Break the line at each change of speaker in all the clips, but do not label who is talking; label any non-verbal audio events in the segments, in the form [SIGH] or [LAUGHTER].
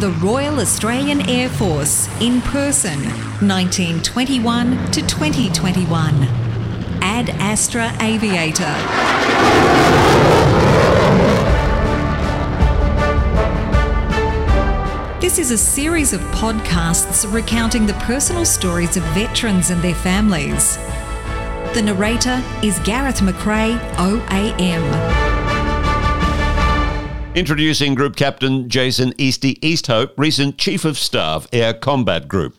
The Royal Australian Air Force in person, 1921 to 2021. Ad Astra Aviator. This is a series of podcasts recounting the personal stories of veterans and their families. The narrator is Gareth McRae, OAM.
Introducing Group Captain Jason Easty Easthope, recent Chief of Staff, Air Combat Group.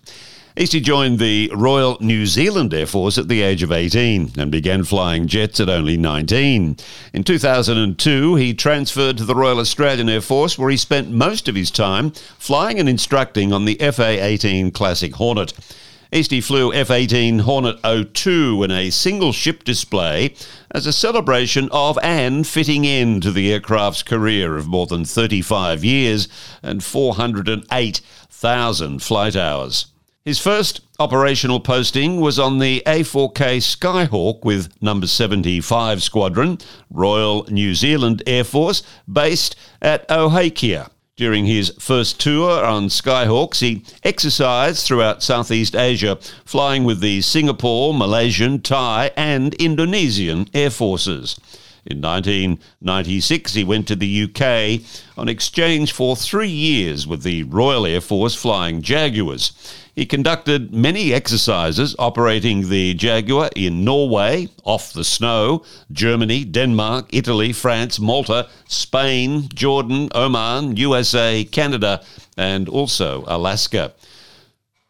Easty joined the Royal New Zealand Air Force at the age of 18 and began flying jets at only 19. In 2002, he transferred to the Royal Australian Air Force, where he spent most of his time flying and instructing on the FA 18 Classic Hornet. Easty flew F 18 Hornet 02 in a single ship display as a celebration of and fitting in to the aircraft's career of more than 35 years and 408,000 flight hours. His first operational posting was on the A4K Skyhawk with number 75 Squadron, Royal New Zealand Air Force, based at Ohakea. During his first tour on Skyhawks, he exercised throughout Southeast Asia, flying with the Singapore, Malaysian, Thai, and Indonesian air forces. In 1996, he went to the UK on exchange for three years with the Royal Air Force flying Jaguars. He conducted many exercises operating the Jaguar in Norway, off the snow, Germany, Denmark, Italy, France, Malta, Spain, Jordan, Oman, USA, Canada, and also Alaska.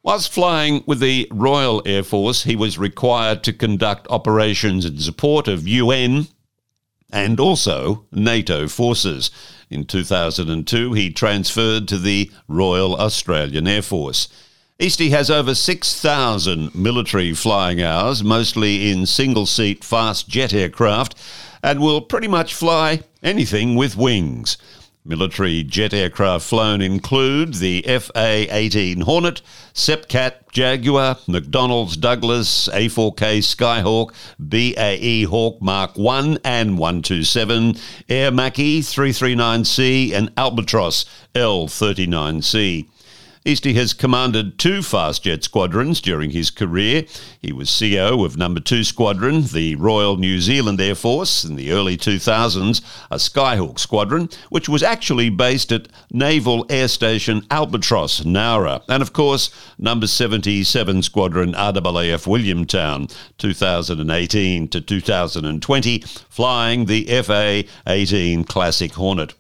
Whilst flying with the Royal Air Force, he was required to conduct operations in support of UN and also NATO forces. In 2002, he transferred to the Royal Australian Air Force. Easty has over 6,000 military flying hours, mostly in single seat fast jet aircraft, and will pretty much fly anything with wings. Military jet aircraft flown include the FA 18 Hornet, Sepcat Jaguar, McDonnell's Douglas, A4K Skyhawk, BAE Hawk Mark 1 and 127, Aermacchi 339C, and Albatros L39C. Easty has commanded two fast jet squadrons during his career. He was CO of Number 2 Squadron, the Royal New Zealand Air Force, in the early 2000s, a Skyhawk squadron, which was actually based at Naval Air Station Albatross, Nowra, and of course, Number 77 Squadron RAAF Williamtown, 2018 to 2020, flying the FA 18 Classic Hornet.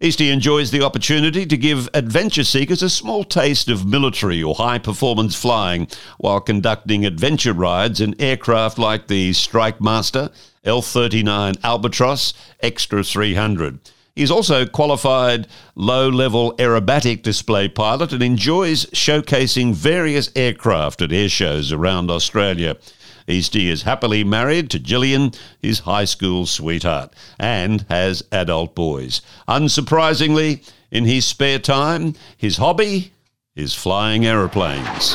Easty enjoys the opportunity to give adventure seekers a small taste of military or high performance flying while conducting adventure rides in aircraft like the Strike Master, L 39 Albatros, Extra 300. He's also qualified low level aerobatic display pilot and enjoys showcasing various aircraft at air shows around Australia. Easty is happily married to Gillian, his high school sweetheart, and has adult boys. Unsurprisingly, in his spare time, his hobby is flying aeroplanes.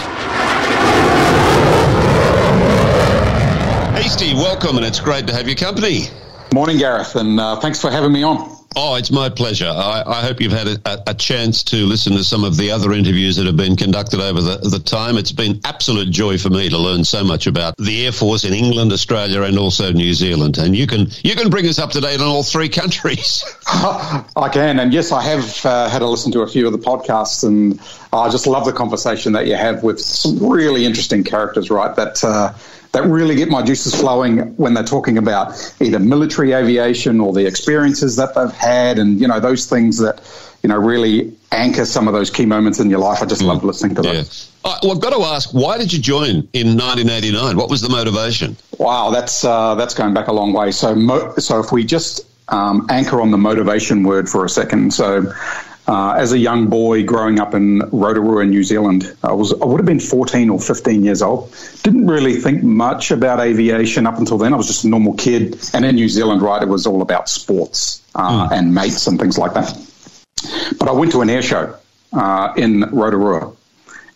Easty, welcome, and it's great to have your company.
Morning, Gareth, and uh, thanks for having me on.
Oh, it's my pleasure. I, I hope you've had a, a, chance to listen to some of the other interviews that have been conducted over the, the time. It's been absolute joy for me to learn so much about the Air Force in England, Australia, and also New Zealand. And you can you can bring us up to date on all three countries. [LAUGHS] [LAUGHS]
I can, and yes, I have uh, had a listen to a few of the podcasts, and I just love the conversation that you have with some really interesting characters. Right, that. Uh, that really get my juices flowing when they're talking about either military aviation or the experiences that they've had and, you know, those things that, you know, really anchor some of those key moments in your life. I just mm. love listening to. Yeah.
Uh, well, I've got to ask, why did you join in 1989? What was the motivation?
Wow, that's uh, that's going back a long way. So, mo- so if we just um, anchor on the motivation word for a second, so uh, as a young boy growing up in Rotorua, New Zealand, I was I would have been 14 or 15 years old. Didn't really think much about aviation up until then. I was just a normal kid, and in New Zealand, right, it was all about sports uh, mm. and mates and things like that. But I went to an air show uh, in Rotorua,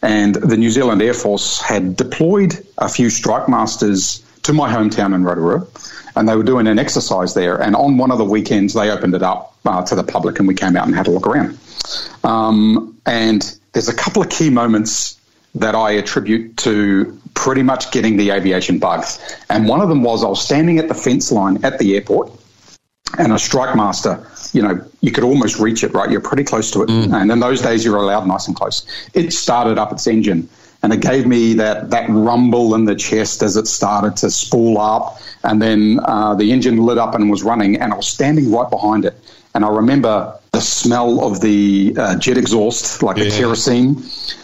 and the New Zealand Air Force had deployed a few strike masters to my hometown in Rotorua and they were doing an exercise there. And on one of the weekends, they opened it up uh, to the public, and we came out and had a look around. Um, and there's a couple of key moments that I attribute to pretty much getting the aviation bug. And one of them was I was standing at the fence line at the airport, and a strike master, you know, you could almost reach it, right? You're pretty close to it. Mm. And in those days, you're allowed nice and close. It started up its engine and it gave me that that rumble in the chest as it started to spool up, and then uh, the engine lit up and was running, and I was standing right behind it, and I remember the smell of the uh, jet exhaust, like yeah. the kerosene,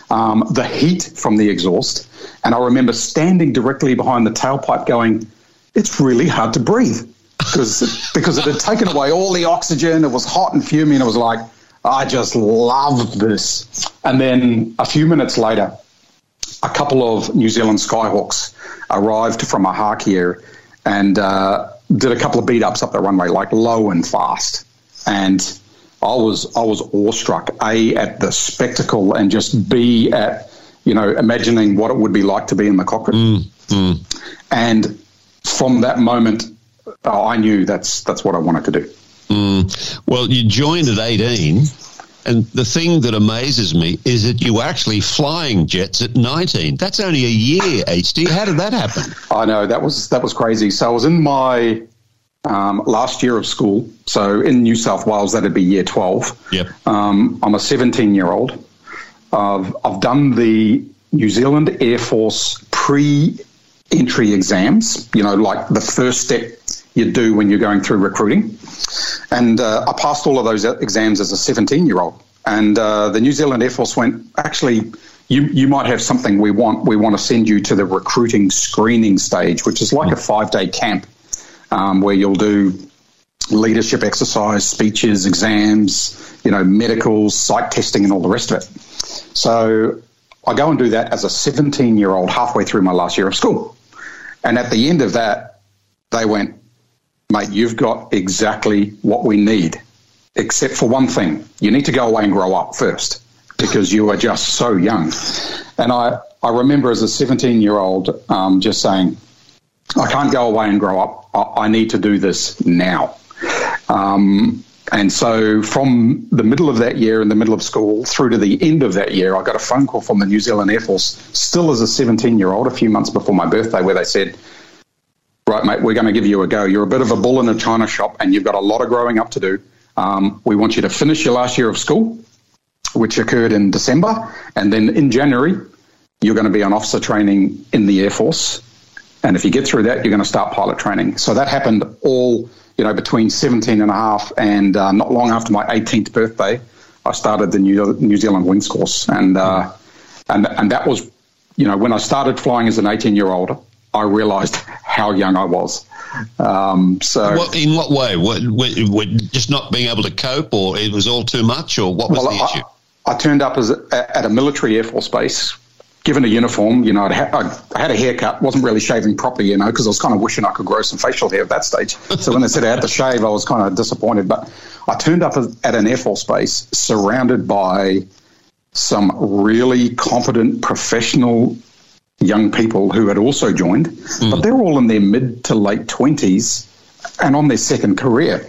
um, the heat from the exhaust, and I remember standing directly behind the tailpipe, going, "It's really hard to breathe." Because [LAUGHS] because it had taken away all the oxygen, it was hot and fuming. And it was like, I just love this. And then a few minutes later, a couple of New Zealand Skyhawks arrived from Ohakea and uh, did a couple of beat ups up the runway, like low and fast. And I was I was awestruck. A at the spectacle, and just B at you know imagining what it would be like to be in the cockpit. Mm, mm. And from that moment, I knew that's that's what I wanted to do.
Mm. Well, you joined at eighteen. And the thing that amazes me is that you were actually flying jets at 19. That's only a year, HD. How did that happen?
I know that was that was crazy. So I was in my um, last year of school. So in New South Wales, that'd be year 12.
Yep.
Um, I'm a 17 year old. Uh, I've done the New Zealand Air Force pre entry exams, you know, like the first step you do when you're going through recruiting. And uh, I passed all of those exams as a 17 year old. And uh, the New Zealand Air Force went, actually, you, you might have something we want. We want to send you to the recruiting screening stage, which is like a five day camp um, where you'll do leadership exercise, speeches, exams, you know, medicals, psych testing, and all the rest of it. So I go and do that as a 17 year old halfway through my last year of school. And at the end of that, they went, mate, you've got exactly what we need, except for one thing. You need to go away and grow up first because you are just so young. And I, I remember as a 17 year old um, just saying, I can't go away and grow up. I, I need to do this now. Um, and so from the middle of that year, in the middle of school, through to the end of that year, I got a phone call from the New Zealand Air Force, still as a 17 year old, a few months before my birthday, where they said, right, mate, we're going to give you a go. You're a bit of a bull in a china shop and you've got a lot of growing up to do. Um, we want you to finish your last year of school, which occurred in December. And then in January, you're going to be on officer training in the Air Force. And if you get through that, you're going to start pilot training. So that happened all, you know, between 17 and a half and uh, not long after my 18th birthday, I started the New, New Zealand Wings course. And, uh, and, and that was, you know, when I started flying as an 18 year old, I realised how young I was. Um, so,
what, in what way? What, what, just not being able to cope, or it was all too much, or what was well, the I, issue?
I turned up as a, at a military air force base, given a uniform. You know, I'd ha- I had a haircut, wasn't really shaving properly, you know, because I was kind of wishing I could grow some facial hair at that stage. So when they said I had to shave, I was kind of disappointed. But I turned up at an air force base, surrounded by some really competent professional young people who had also joined, mm. but they're all in their mid to late 20s and on their second career.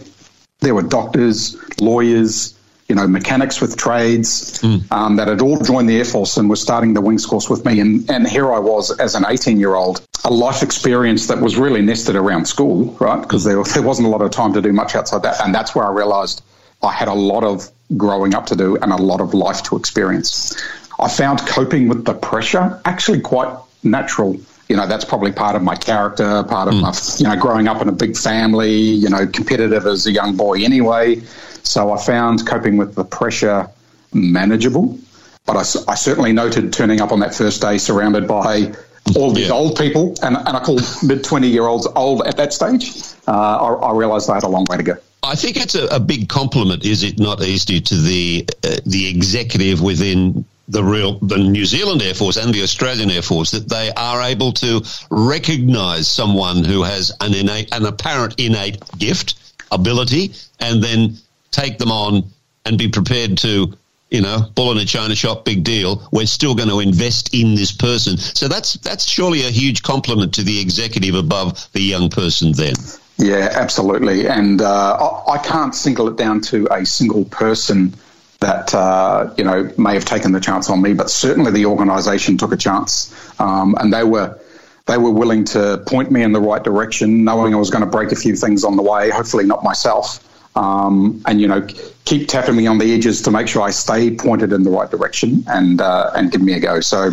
There were doctors, lawyers, you know, mechanics with trades mm. um, that had all joined the Air Force and were starting the wings course with me. And, and here I was as an 18 year old, a life experience that was really nested around school, right? Because there, there wasn't a lot of time to do much outside that. And that's where I realized I had a lot of growing up to do and a lot of life to experience. I found coping with the pressure actually quite natural. You know, that's probably part of my character, part of mm. my, you know, growing up in a big family, you know, competitive as a young boy anyway. So I found coping with the pressure manageable. But I, I certainly noted turning up on that first day surrounded by all these yeah. old people, and, and I call [LAUGHS] mid 20 year olds old at that stage. Uh, I, I realised I had a long way to go.
I think it's a, a, big compliment, is it not, Easty, to the uh, the executive within the real the New Zealand Air Force and the Australian Air Force that they are able to recognise someone who has an innate, an apparent innate gift, ability, and then take them on and be prepared to you know, bull in a china shop, big deal. We're still going to invest in this person. So that's that's surely a huge compliment to the executive above the young person. Then
Yeah, absolutely. And uh, I, I, can't single it down to a single person that uh, you know may have taken the chance on me, but certainly the organisation took a chance, um, and they were they were willing to point me in the right direction, knowing I was going to break a few things on the way. Hopefully, not myself. Um, and you know, keep tapping me on the edges to make sure I stay pointed in the right direction and uh, and give me a go. So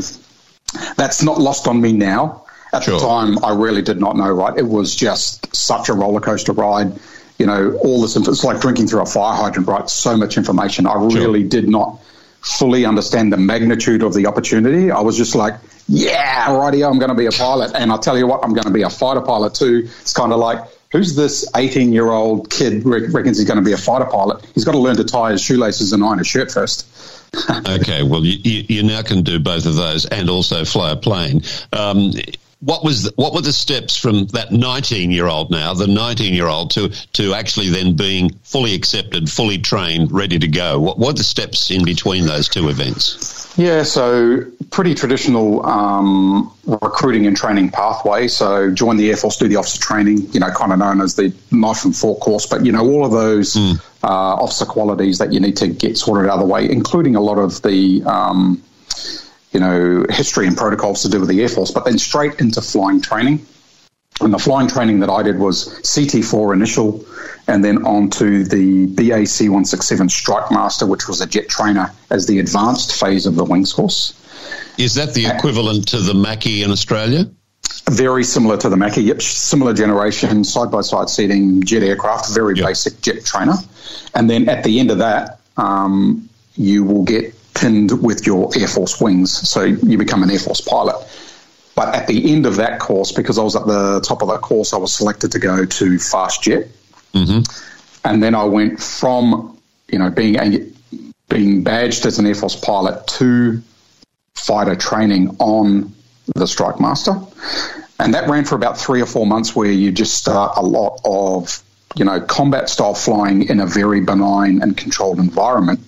that's not lost on me now. At sure. the time, I really did not know. Right, it was just such a roller coaster ride. You know, all this. It's like drinking through a fire hydrant. Right, so much information. I sure. really did not fully understand the magnitude of the opportunity. I was just like, yeah, righty, I'm going to be a pilot. And I'll tell you what, I'm going to be a fighter pilot too. It's kind of like, who's this 18 year old kid reckons he's going to be a fighter pilot? He's got to learn to tie his shoelaces and iron his shirt first. [LAUGHS]
okay, well, you, you, now can do both of those and also fly a plane. Um, what was the, what were the steps from that 19 year old now, the 19 year old, to to actually then being fully accepted, fully trained, ready to go? What were the steps in between those two events?
Yeah, so pretty traditional um, recruiting and training pathway. So join the Air Force, do the officer training, you know, kind of known as the knife and fork course. But you know, all of those mm. uh, officer qualities that you need to get sorted out of the way, including a lot of the um, you know, history and protocols to do with the Air Force, but then straight into flying training. And the flying training that I did was CT4 initial, and then on to the BAC 167 Strike Master, which was a jet trainer as the advanced phase of the wings course.
Is that the equivalent to the Macchi in Australia?
Very similar to the Macchi, yep. Similar generation, side by side seating, jet aircraft, very yep. basic jet trainer. And then at the end of that, um, you will get pinned with your Air Force wings. So you become an Air Force pilot. But at the end of that course, because I was at the top of that course, I was selected to go to fast jet. Mm-hmm. And then I went from, you know, being a, being badged as an Air Force pilot to fighter training on the Strike Master. And that ran for about three or four months where you just start a lot of, you know, combat style flying in a very benign and controlled environment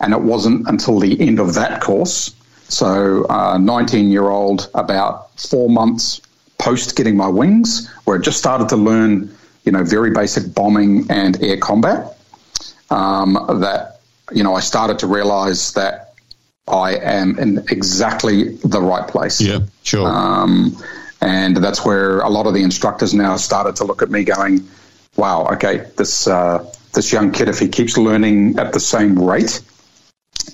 and it wasn't until the end of that course, so uh, 19 year old, about four months post getting my wings, where I just started to learn, you know, very basic bombing and air combat, um, that, you know, I started to realize that I am in exactly the right place.
Yeah, sure. Um,
and that's where a lot of the instructors now started to look at me going, wow, okay, this, uh, this young kid, if he keeps learning at the same rate,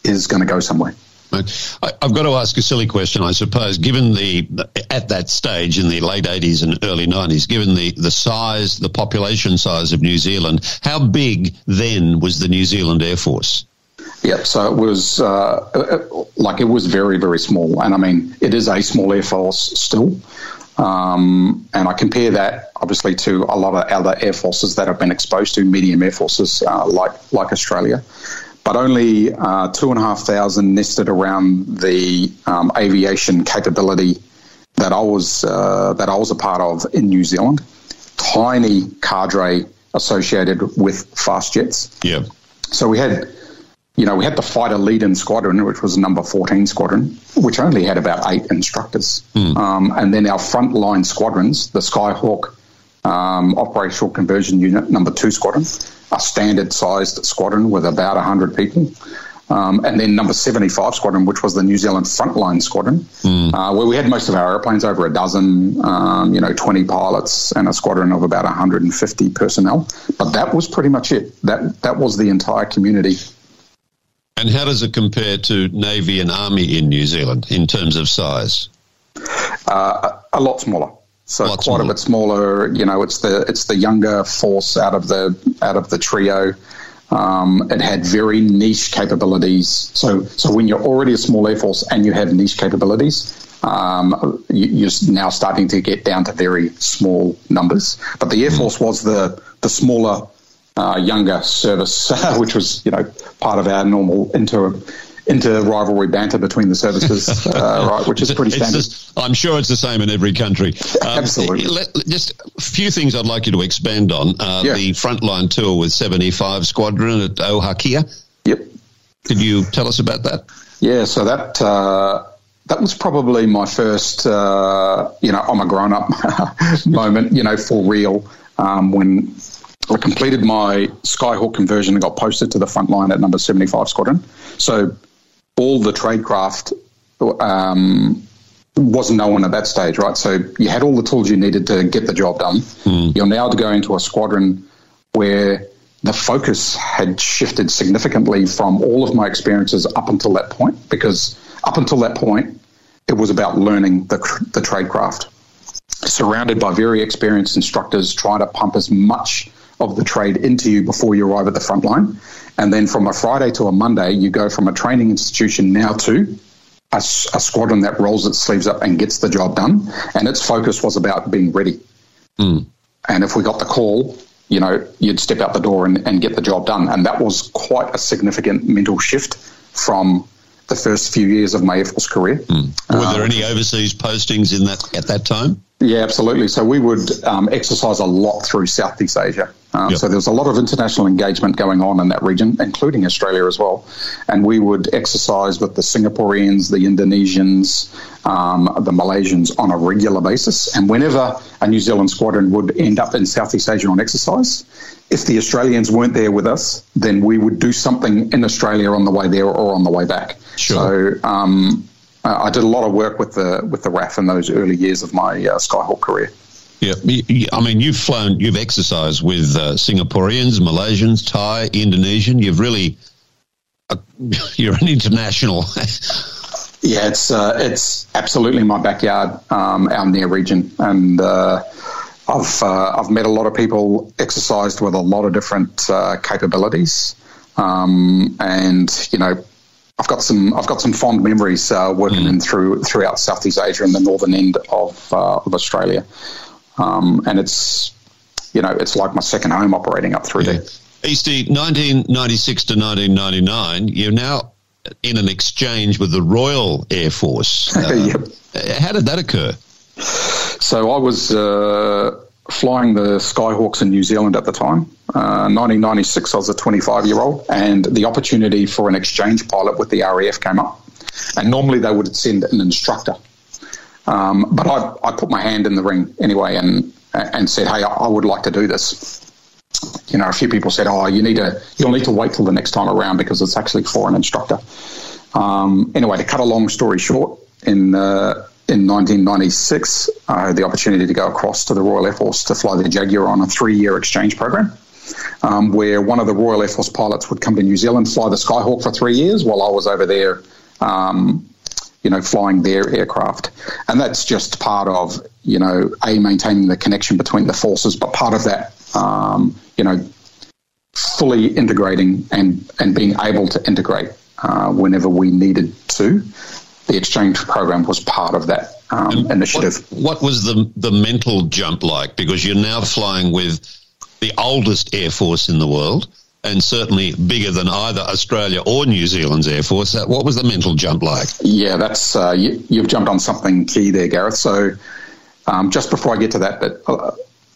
is going to go somewhere.
I've got to ask a silly question, I suppose. Given the at that stage in the late eighties and early nineties, given the the size, the population size of New Zealand, how big then was the New Zealand Air Force?
Yep. So it was uh, uh like it was very very small, and I mean it is a small air force still. Um, and I compare that obviously to a lot of other air forces that I've been exposed to medium air forces uh, like like Australia but only uh, two and a half thousand nested around the um, aviation capability that I was uh, that I was a part of in New Zealand. Tiny cadre associated with fast jets.
Yeah.
So we had, you know, we had the fighter lead-in squadron, which was number fourteen squadron, which only had about eight instructors, mm. um, and then our frontline squadrons, the Skyhawk um, operational conversion unit, number two squadron, a standard sized squadron with about 100 people. Um, and then number 75 squadron, which was the New Zealand frontline squadron, mm. uh, where we had most of our airplanes, over a dozen, um, you know, 20 pilots and a squadron of about 150 personnel. But that was pretty much it. That, that was the entire community.
And how does it compare to Navy and Army in New Zealand in terms of size?
Uh, a lot smaller. So Lots quite a bit smaller. You know, it's the it's the younger force out of the out of the trio. Um, it had very niche capabilities. So so when you're already a small air force and you have niche capabilities, um, you, are now starting to get down to very small numbers. But the air hmm. force was the the smaller, uh, younger service, [LAUGHS] which was you know part of our normal inter into rivalry banter between the services, [LAUGHS] uh, right? Which is pretty standard. Just,
I'm sure it's the same in every country. [LAUGHS]
Um, Absolutely. Let,
just a few things I'd like you to expand on. Uh, yeah. The frontline tour with 75 Squadron at Ohakea.
Yep.
Could you tell us about that?
Yeah, so that uh, that was probably my first, uh, you know, I'm a grown up [LAUGHS] moment, you know, for real. um, when I completed my Skyhawk conversion and got posted to the front line at number 75 Squadron. So all the tradecraft um, wasn't known at that stage, right? So you had all the tools you needed to get the job done. Mm. You're now to go into a squadron where the focus had shifted significantly from all of my experiences up until that point, because up until that point, it was about learning the, the tradecraft. Surrounded by very experienced instructors trying to pump as much of the trade into you before you arrive at the front line. And then from a Friday to a Monday, you go from a training institution now to a, a, squadron that rolls its sleeves up and gets the job done. And its focus was about being ready. Mm. And if we got the call, you know, you'd step out the door and, and get the job done. And that was quite a significant mental shift from the first few years of my Air Force career. Mm.
Were there um, any overseas postings in that at that time?
Yeah, absolutely. So we would um, exercise a lot through Southeast Asia. Um, yep. So there was a lot of international engagement going on in that region, including Australia as well. And we would exercise with the Singaporeans, the Indonesians, um, the Malaysians on a regular basis. And whenever a New Zealand squadron would end up in Southeast Asia on exercise, if the Australians weren't there with us, then we would do something in Australia on the way there or on the way back. Sure. So um, I did a lot of work with the with the RAF in those early years of my uh, Skyhawk career.
Yeah, I mean, you've flown, you've exercised with uh, Singaporeans, Malaysians, Thai, Indonesian. You've really, uh, [LAUGHS] you're an international. [LAUGHS]
yeah, it's uh, it's absolutely my backyard, um, our near region, and uh, I've uh, I've met a lot of people, exercised with a lot of different uh, capabilities, um, and you know I've got some I've got some fond memories uh, working mm. in through throughout Southeast Asia and the northern end of uh, of Australia, um, and it's you know it's like my second home operating up through yeah. there.
Easty, 1996 to 1999, you're now in an exchange with the Royal Air Force. [LAUGHS] Uh, yep. How did that occur?
So I was uh, flying the Skyhawks in New Zealand at the time. Uh, 1996, I was a 25 year old, and the opportunity for an exchange pilot with the RAF came up. And normally they would send an instructor. Um, but I, I put my hand in the ring anyway and, and said, hey, I, would like to do this. You know, a few people said, oh, you need to, you'll need to wait till the next time around because it's actually for an instructor. Um, anyway, to cut a long story short, in uh, in 1996, I had the opportunity to go across to the Royal Air Force to fly the Jaguar on a three year exchange program. Um, where one of the Royal Air Force pilots would come to New Zealand, fly the Skyhawk for three years while I was over there, um, you know, flying their aircraft. And that's just part of, you know, A, maintaining the connection between the forces, but part of that, um, you know, fully integrating and, and being able to integrate uh, whenever we needed to the exchange program was part of that um, initiative.
What, what, was the the mental jump like? Because you're now flying with the oldest air force in the world, and certainly bigger than either Australia or New Zealand's air force. What was the mental jump like?
Yeah, that's uh, you, have jumped on something key there, Gareth. So um, just before I get to that, but. Uh,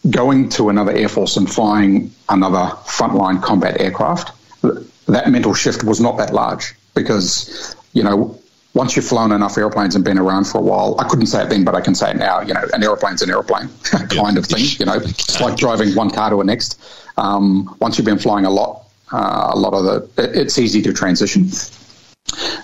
going to another air force and flying another frontline combat aircraft, that mental shift was not that large because you know once you've flown enough airplanes and been around for a while, I couldn't say it then, but I can say it now. You know, an airplane's an airplane, [LAUGHS] kind of thing. You know, it's like driving one car to a next. Um, once you've been flying a lot, uh, a lot of the, it's easy to transition.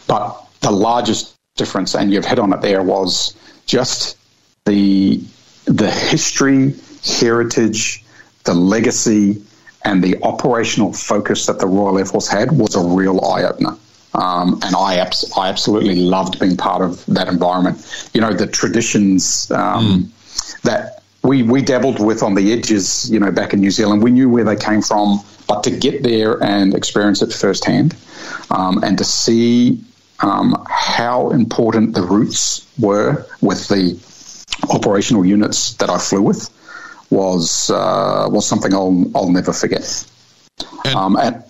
But the largest difference, and you've hit on it there, was just the the history, heritage, the legacy, and the operational focus that the Royal Air Force had was a real eye opener. Um, and I, abs- I absolutely loved being part of that environment. You know, the traditions um, mm. that we, we dabbled with on the edges, you know, back in New Zealand. We knew where they came from, but to get there and experience it firsthand um, and to see um, how important the roots were with the operational units that I flew with was uh, was something I'll, I'll never forget.
And, um, and,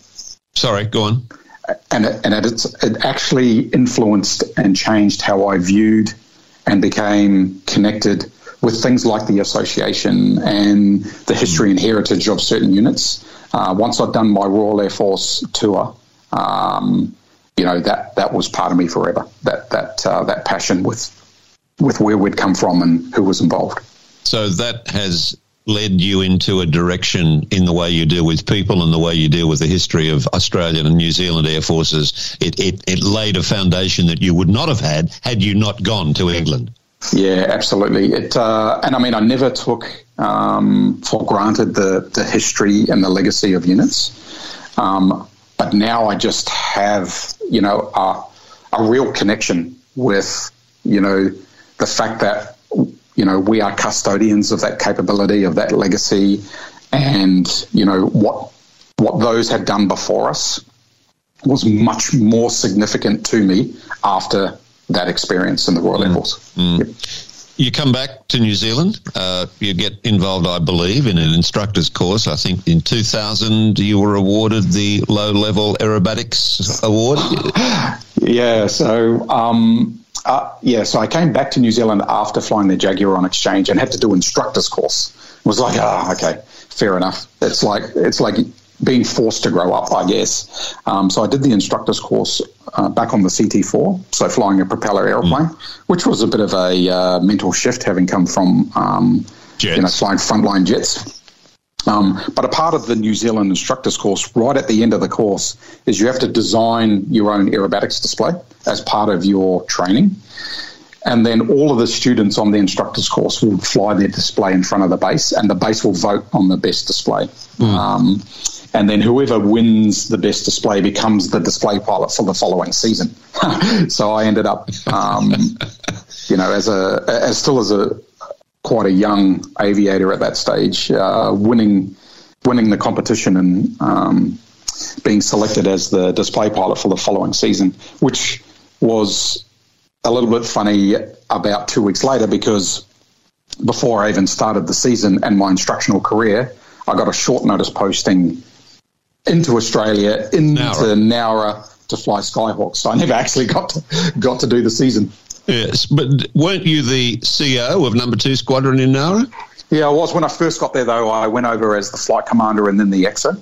sorry, go on
and it, and it, it actually influenced and changed how I viewed and became connected with things like the association and the history and heritage of certain units. Uh, once I'd done my Royal Air Force tour, um, you know that that was part of me forever. That that uh, that passion with with where we'd come from and who was involved.
So that has led you into a direction in the way you deal with people and the way you deal with the history of Australian and New Zealand Air Forces. It, it, it laid a foundation that you would not have had had you not gone to England.
Yeah, absolutely. It, uh, and I mean, I never took um, for granted the, the history and the legacy of units. Um, but now I just have, you know, a, a real connection with, you know, the fact that you know, we are custodians of that capability, of that legacy, and you know what what those had done before us was much more significant to me after that experience in the Royal mm. Air Force. Mm. Yep.
You come back to New Zealand. Uh, you get involved, I believe, in an instructor's course. I think in 2000 you were awarded the Low Level Aerobatics Award. [GASPS]
yeah. So um, uh, yeah, so I came back to New Zealand after flying the Jaguar on exchange and had to do instructor's course. It was like, ah, oh, okay, fair enough. It's like it's like being forced to grow up, I guess. Um, so I did the instructor's course uh, back on the CT4, so flying a propeller aeroplane, mm. which was a bit of a uh, mental shift, having come from um, you know flying frontline jets. Um, but a part of the New Zealand instructors course, right at the end of the course, is you have to design your own aerobatics display as part of your training. And then all of the students on the instructors course will fly their display in front of the base, and the base will vote on the best display. Mm. Um, and then whoever wins the best display becomes the display pilot for the following season. [LAUGHS] so I ended up, um, [LAUGHS] you know, as a as still as a quite a young aviator at that stage, uh, winning winning the competition and um, being selected as the display pilot for the following season, which was a little bit funny about two weeks later because before I even started the season and my instructional career, I got a short notice posting into Australia, into Nowra, Nowra to fly Skyhawks. So I never actually got to, got to do the season.
Yes, but weren't you the CEO of Number Two Squadron in Nowra?
Yeah, I was. When I first got there, though, I went over as the flight commander and then the EXO,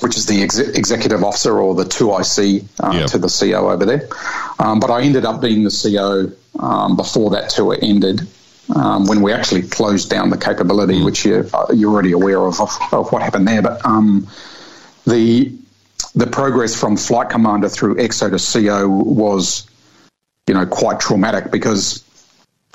which is the ex- executive officer or the 2IC uh, yep. to the CO over there. Um, but I ended up being the CO um, before that tour ended. Um, when we actually closed down the capability, mm. which you, uh, you're already aware of, of, of, what happened there. But um, the the progress from flight commander through EXO to CO was you know, quite traumatic because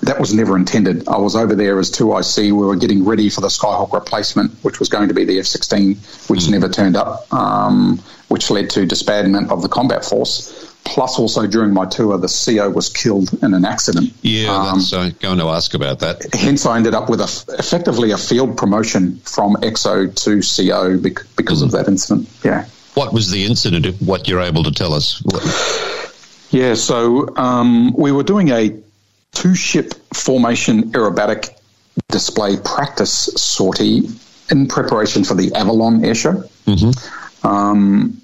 that was never intended. I was over there as 2IC. We were getting ready for the Skyhawk replacement, which was going to be the F 16, which mm. never turned up, um, which led to disbandment of the combat force. Plus, also during my tour, the CO was killed in an accident.
Yeah, um, that's uh, going to ask about that.
Hence, I ended up with a, effectively a field promotion from EXO to CO because mm. of that incident. Yeah.
What was the incident? What you're able to tell us?
Yeah, so um, we were doing a two ship formation aerobatic display practice sortie in preparation for the Avalon Air Show. Mm-hmm. Um,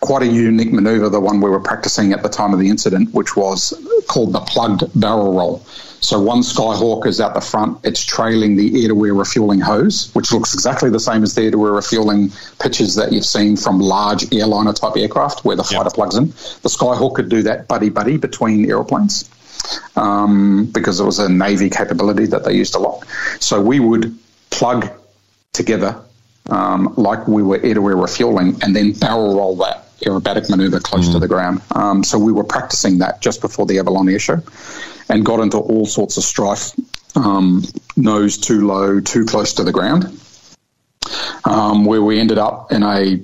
quite a unique maneuver, the one we were practicing at the time of the incident, which was called the plugged barrel roll. So one Skyhawk is out the front, it's trailing the air-to-air refueling hose, which looks exactly the same as the air-to-air refueling pictures that you've seen from large airliner type aircraft where the fighter yep. plugs in. The Skyhawk could do that buddy-buddy between aeroplanes um, because it was a Navy capability that they used a lot. So we would plug together um, like we were air-to-air refueling and then barrel roll that aerobatic maneuver close mm. to the ground. Um, so we were practicing that just before the Avalon Air Show and got into all sorts of strife. Um, nose too low, too close to the ground, um, where we ended up in a,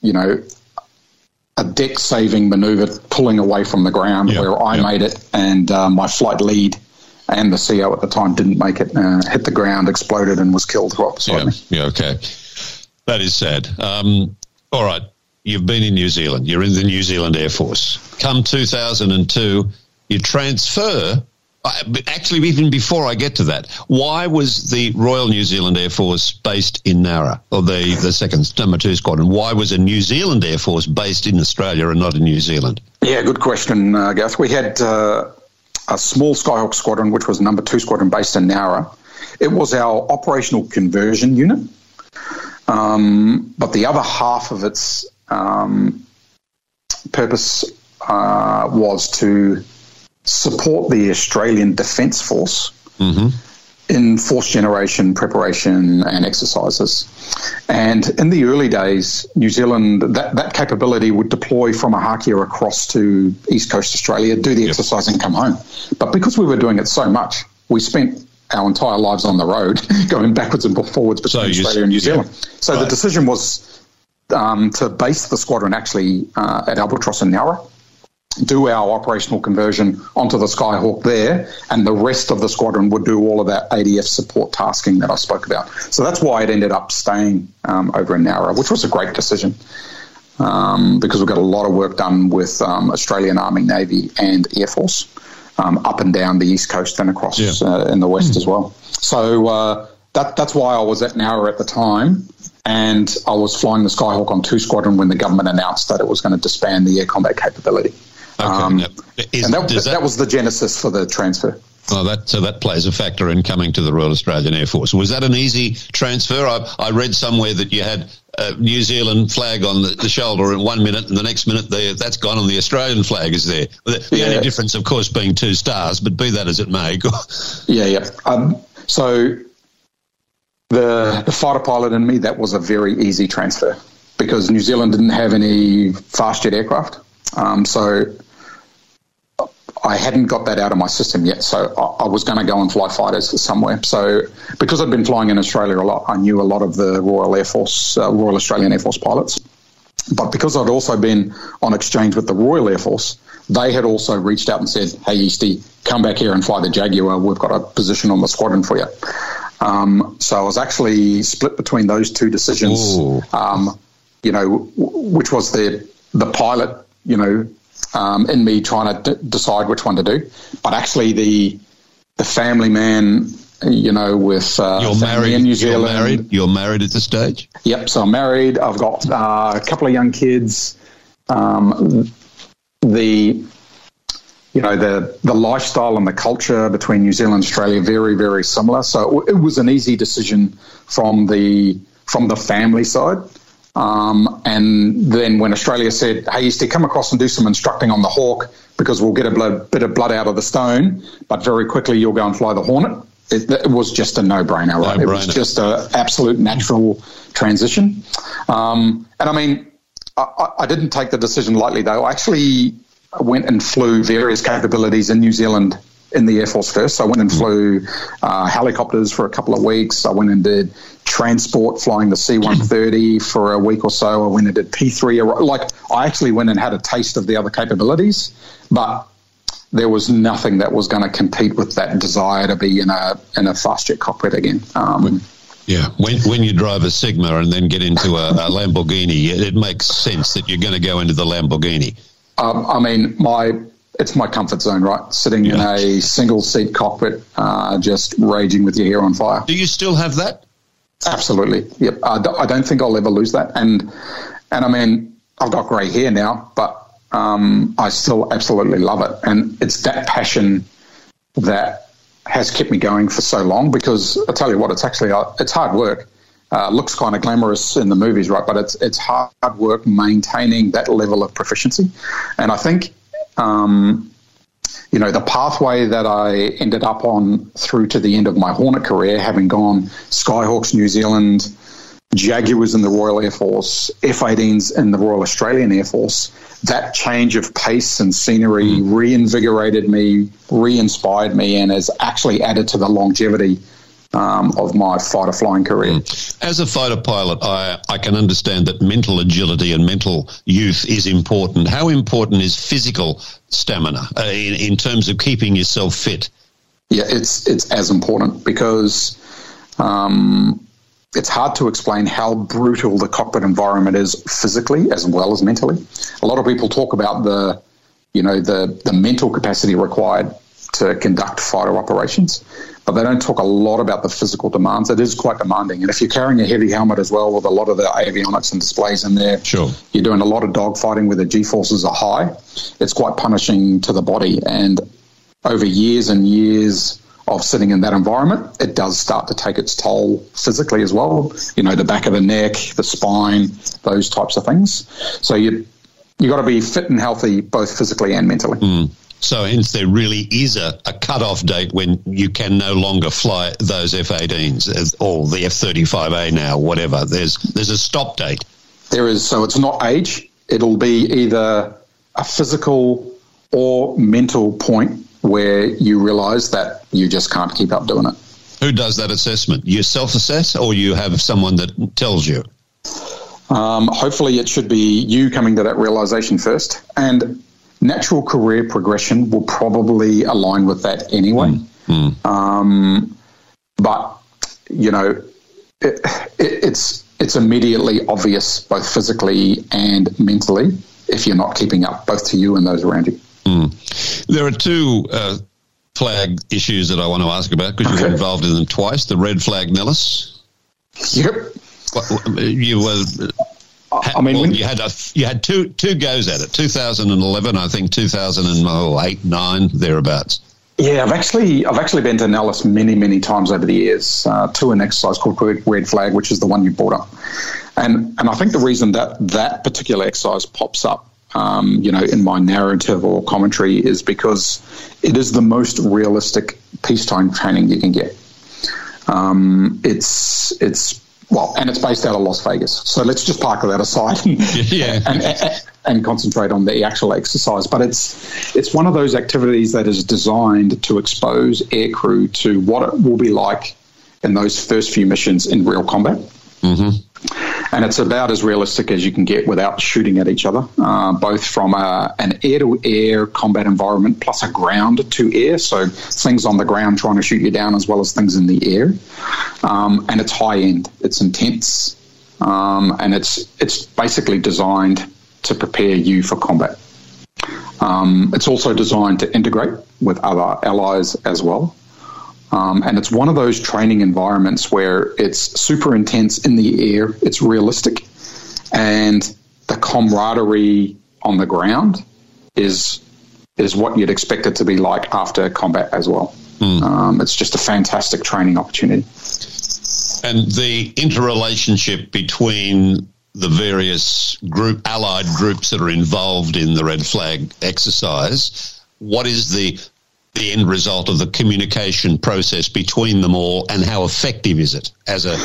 you know, a deck saving maneuver pulling away from the ground yep, where I yep. made it and uh, my flight lead and the CO at the time didn't make it, uh, hit the ground, exploded, and was killed right beside
yeah,
me.
Yeah, okay. That is sad. Um, all right. You've been in New Zealand. You're in the New Zealand Air Force. Come 2002, you transfer. Uh, actually, even before I get to that, why was the Royal New Zealand Air Force based in Nowra, or the, the second number two squadron? Why was a New Zealand Air Force based in Australia and not in New Zealand?
Yeah, good question, uh, Gareth. We had uh, a small Skyhawk squadron, which was number two squadron based in Nowra. It was our operational conversion unit, um, but the other half of its um, purpose uh, was to support the Australian Defence Force mm-hmm. in force generation, preparation, and exercises. And in the early days, New Zealand, that, that capability would deploy from Ohakea across to East Coast Australia, do the yep. exercise, and come home. But because we were doing it so much, we spent our entire lives on the road, [LAUGHS] going backwards and forwards between so Australia and New Zealand. Yeah. So right. the decision was um, to base the squadron actually uh, at Albatross and Nowra do our operational conversion onto the Skyhawk there, and the rest of the squadron would do all of that ADF support tasking that I spoke about. So that's why it ended up staying um, over in Nowra, which was a great decision um, because we've got a lot of work done with um, Australian Army, Navy, and Air Force um, up and down the east coast and across yeah. uh, in the west mm. as well. So uh, that, that's why I was at Nowra at the time and I was flying the Skyhawk on 2 Squadron when the government announced that it was going to disband the air combat capability. Okay, um, Is, and that, that, that, was the genesis for the transfer.
Oh, that so that plays a factor in coming to the Royal Australian Air Force. Was that an easy transfer? I, I read somewhere that you had a New Zealand flag on the, the shoulder in one minute, and the next minute the, that's gone, and the Australian flag is there. The, the yeah. only difference, of course, being two stars. But be that as it may, [LAUGHS]
yeah, yeah. Um, so the the fighter pilot in me, that was a very easy transfer because New Zealand didn't have any fast jet aircraft. Um, so I hadn't got that out of my system yet, so I, I was going to go and fly fighters somewhere. So because I'd been flying in Australia a lot, I knew a lot of the Royal Air Force, uh, Royal Australian Air Force pilots. But because I'd also been on exchange with the Royal Air Force, they had also reached out and said, "Hey, Easty, come back here and fly the Jaguar. We've got a position on the squadron for you." Um, so I was actually split between those two decisions. Um, you know, which was the the pilot, you know, um, in me trying to d- decide which one to do. But actually, the the family man, you know, with uh,
you're married in New Zealand. You're married. You're married at this stage.
Yep. So I'm married. I've got uh, a couple of young kids. Um, the you know the the lifestyle and the culture between New Zealand and Australia very very similar. So it was an easy decision from the from the family side. Um, and then when Australia said, hey, Easty, come across and do some instructing on the Hawk because we'll get a blood, bit of blood out of the stone, but very quickly you'll go and fly the Hornet. It, it was just a no-brainer, right? No-brainer. It was just an absolute natural transition. Um, and I mean, I, I didn't take the decision lightly, though. I actually went and flew various capabilities in New Zealand in the Air Force first. So I went and flew uh, helicopters for a couple of weeks. I went and did transport flying the C-130 [CLEARS THROAT] for a week or so. I went and did P3. Like I actually went and had a taste of the other capabilities, but there was nothing that was going to compete with that desire to be in a in a fast jet cockpit again. Um,
yeah, when when you drive a Sigma and then get into a, a Lamborghini, it, makes sense that you're going to go into the Lamborghini.
Um, I mean, my it's my comfort zone, right? Sitting yeah. in a single seat cockpit, uh, just raging with your hair on fire.
Do you still have that?
Absolutely. Yep. I don't think I'll ever lose that. And and I mean, I've got grey hair now, but um, I still absolutely love it. And it's that passion that has kept me going for so long. Because I tell you what, it's actually uh, it's hard work. Uh, looks kind of glamorous in the movies, right? But it's it's hard work maintaining that level of proficiency. And I think um, you know, the pathway that I ended up on through to the end of my Hornet career, having gone Skyhawks New Zealand, Jaguars in the Royal Air Force, F 18s in the Royal Australian Air Force, that change of pace and scenery mm. reinvigorated me, re inspired me, and has actually added to the longevity um, of my fighter flying career. Mm.
As a fighter pilot, I, I can understand that mental agility and mental youth is important. How important is physical stamina uh, in, in terms of keeping yourself fit?
Yeah, it's it's as important because um, it's hard to explain how brutal the cockpit environment is physically as well as mentally. A lot of people talk about the you know the the mental capacity required to conduct fighter operations but they don't talk a lot about the physical demands. It is quite demanding. And if you're carrying a heavy helmet as well with a lot of the avionics and displays in there,
sure.
you're doing a lot of dogfighting where the G forces are high. It's quite punishing to the body. And over years and years of sitting in that environment, it does start to take its toll physically as well. You know, the back of the neck, the spine, those types of things. So you you got to be fit and healthy both physically and mentally.
Mm. So, hence, there really is a, a cut-off date when you can no longer fly those F-18s or the F-35A now, whatever. There's there's a stop date.
There is. So it's not age. It'll be either a physical or mental point where you realise that you just can't keep up doing it.
Who does that assessment? You self-assess, or you have someone that tells you?
Um, hopefully, it should be you coming to that realization first. And natural career progression will probably align with that anyway. Mm. Mm. Um, but you know, it, it, it's it's immediately obvious both physically and mentally if you're not keeping up, both to you and those around you.
Mm. There are two. Uh, flag issues that I want to ask about because okay. you were involved in them twice. The red flag Nellis.
Yep.
You were I mean, well, you had a, you had two two goes at it. 2011, I think 2008, nine thereabouts.
Yeah, I've actually I've actually been to Nellis many many times over the years uh, to an exercise called Red Flag, which is the one you brought up, and and I think the reason that that particular exercise pops up, um, you know, in my narrative or commentary is because it is the most realistic peacetime training you can get. Um, it's it's well, and it's based out of Las Vegas. So let's just park that aside and, [LAUGHS] yeah. and, and, and, concentrate on the actual exercise. But it's it's one of those activities that is designed to expose aircrew to what it will be like in those first few missions in real combat. Mm-hmm and it's about as realistic as you can get without shooting at each other, uh, both from a, an air to air combat environment plus a ground to air, so things on the ground trying to shoot you down as well as things in the air. Um, and it's high end, it's intense, um, and it's it's basically designed to prepare you for combat. Um, it's also designed to integrate with other allies as well. Um, and it's one of those training environments where it's super intense in the air, it's realistic, and the camaraderie on the ground is is what you'd expect it to be like after combat as well. Mm. Um, it's just a fantastic training opportunity.
And the interrelationship between the various group allied groups that are involved in the red flag exercise, what is the the end result of the communication process between them all, and how effective is it as a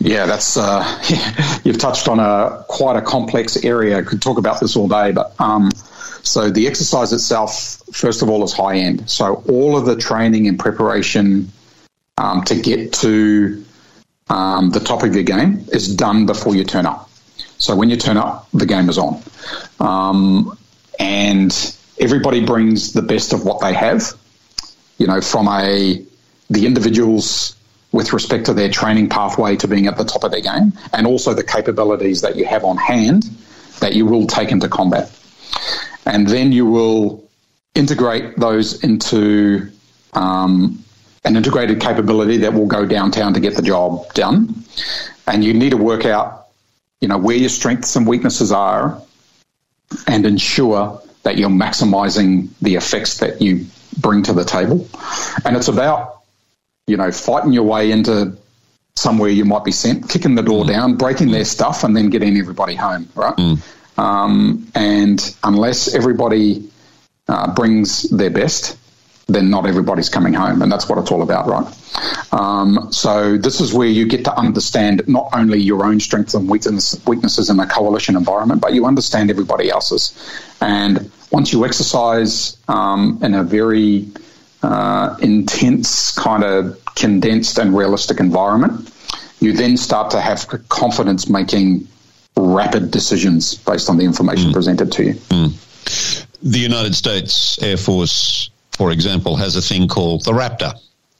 yeah, that's uh, [LAUGHS] you've touched on a quite a complex area. Could talk about this all day, but um, so the exercise itself, first of all, is high end. So all of the training and preparation um, to get to um, the top of your game is done before you turn up. So when you turn up, the game is on, um, and everybody brings the best of what they have. You know, from a the individuals with respect to their training pathway to being at the top of their game, and also the capabilities that you have on hand that you will take into combat, and then you will integrate those into um, an integrated capability that will go downtown to get the job done. And you need to work out, you know, where your strengths and weaknesses are, and ensure that you're maximizing the effects that you bring to the table. And it's about, you know, fighting your way into somewhere you might be sent, kicking the door mm. down, breaking their stuff, and then getting everybody home, right? Mm. Um, and unless everybody uh, brings their best, then not everybody's coming home, and that's what it's all about, right? Um, so this is where you get to understand not only your own strengths and weakness, weaknesses in a coalition environment, but you understand everybody else's. And once you exercise um, in a very uh, intense, kind of condensed and realistic environment, you then start to have confidence making rapid decisions based on the information mm. presented to you. Mm.
The United States Air Force for example, has a thing called the Raptor.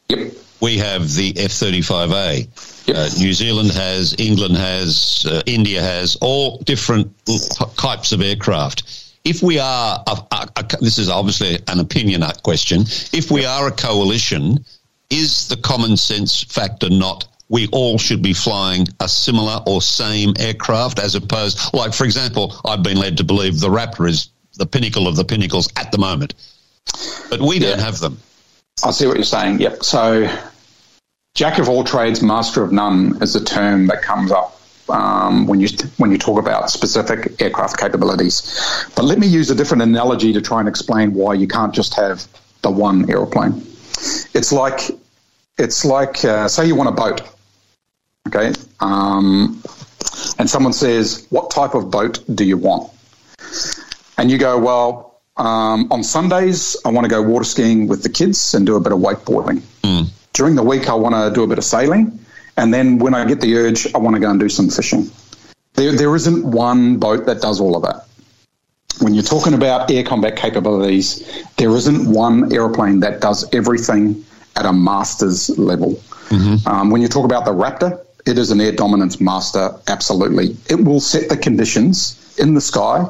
Yep.
We have the F 35A. Yep. Uh, New Zealand has, England has, uh, India has, all different types of aircraft. If we are, a, a, a, this is obviously an opinion question, if we are a coalition, is the common sense factor not we all should be flying a similar or same aircraft as opposed, like, for example, I've been led to believe the Raptor is the pinnacle of the pinnacles at the moment. But we don't yeah. have them.
I see what you're saying. Yep. So, jack of all trades, master of none is a term that comes up um, when you when you talk about specific aircraft capabilities. But let me use a different analogy to try and explain why you can't just have the one aeroplane. It's like it's like uh, say you want a boat, okay, um, and someone says, "What type of boat do you want?" And you go, "Well." Um, on Sundays, I want to go water skiing with the kids and do a bit of wakeboarding. Mm. During the week, I want to do a bit of sailing. And then when I get the urge, I want to go and do some fishing. There, there isn't one boat that does all of that. When you're talking about air combat capabilities, there isn't one airplane that does everything at a master's level. Mm-hmm. Um, when you talk about the Raptor, it is an air dominance master, absolutely. It will set the conditions in the sky